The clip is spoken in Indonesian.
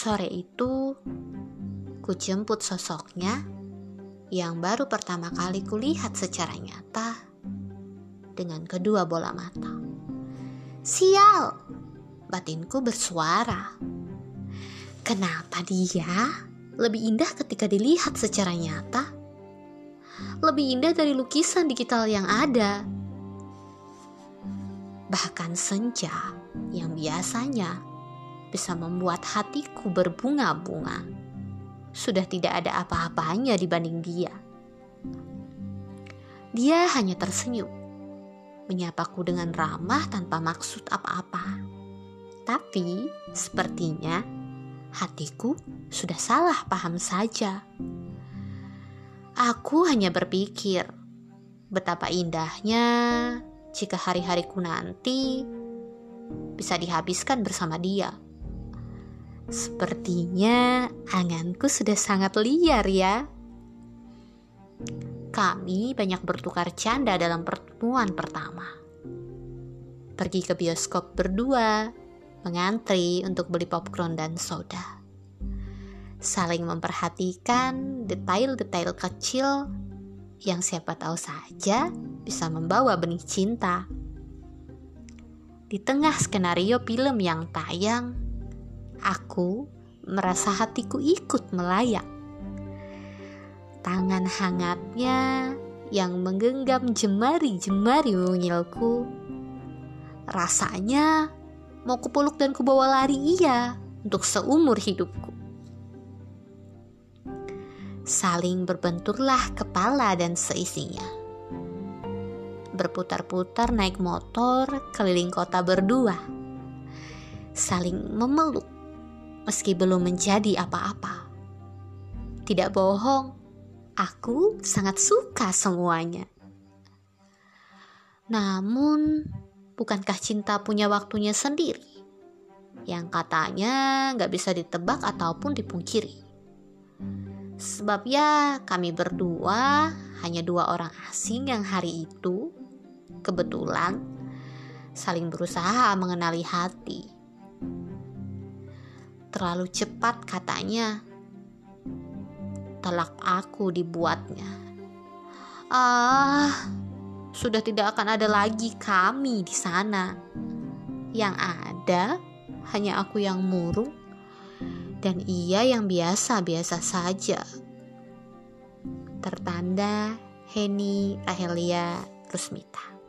Sore itu, ku jemput sosoknya yang baru pertama kali kulihat secara nyata dengan kedua bola mata. Sial, batinku bersuara. Kenapa dia lebih indah ketika dilihat secara nyata? Lebih indah dari lukisan digital yang ada. Bahkan senja yang biasanya bisa membuat hatiku berbunga-bunga. Sudah tidak ada apa-apanya dibanding dia. Dia hanya tersenyum, menyapaku dengan ramah tanpa maksud apa-apa. Tapi sepertinya hatiku sudah salah paham saja. Aku hanya berpikir betapa indahnya jika hari-hariku nanti bisa dihabiskan bersama dia. Sepertinya anganku sudah sangat liar ya. Kami banyak bertukar canda dalam pertemuan pertama. Pergi ke bioskop berdua, mengantri untuk beli popcorn dan soda. Saling memperhatikan detail-detail kecil yang siapa tahu saja bisa membawa benih cinta. Di tengah skenario film yang tayang, Aku merasa hatiku ikut melayang. Tangan hangatnya yang menggenggam jemari-jemari mungilku. Rasanya mau kupeluk dan kubawa lari ia untuk seumur hidupku. Saling berbenturlah kepala dan seisinya. Berputar-putar naik motor keliling kota berdua. Saling memeluk meski belum menjadi apa-apa. Tidak bohong, aku sangat suka semuanya. Namun, bukankah cinta punya waktunya sendiri? Yang katanya gak bisa ditebak ataupun dipungkiri. Sebab ya kami berdua hanya dua orang asing yang hari itu kebetulan saling berusaha mengenali hati Terlalu cepat katanya. Telak aku dibuatnya. Ah, sudah tidak akan ada lagi kami di sana. Yang ada hanya aku yang murung dan ia yang biasa-biasa saja. Tertanda Heni Ahelia Rusmita.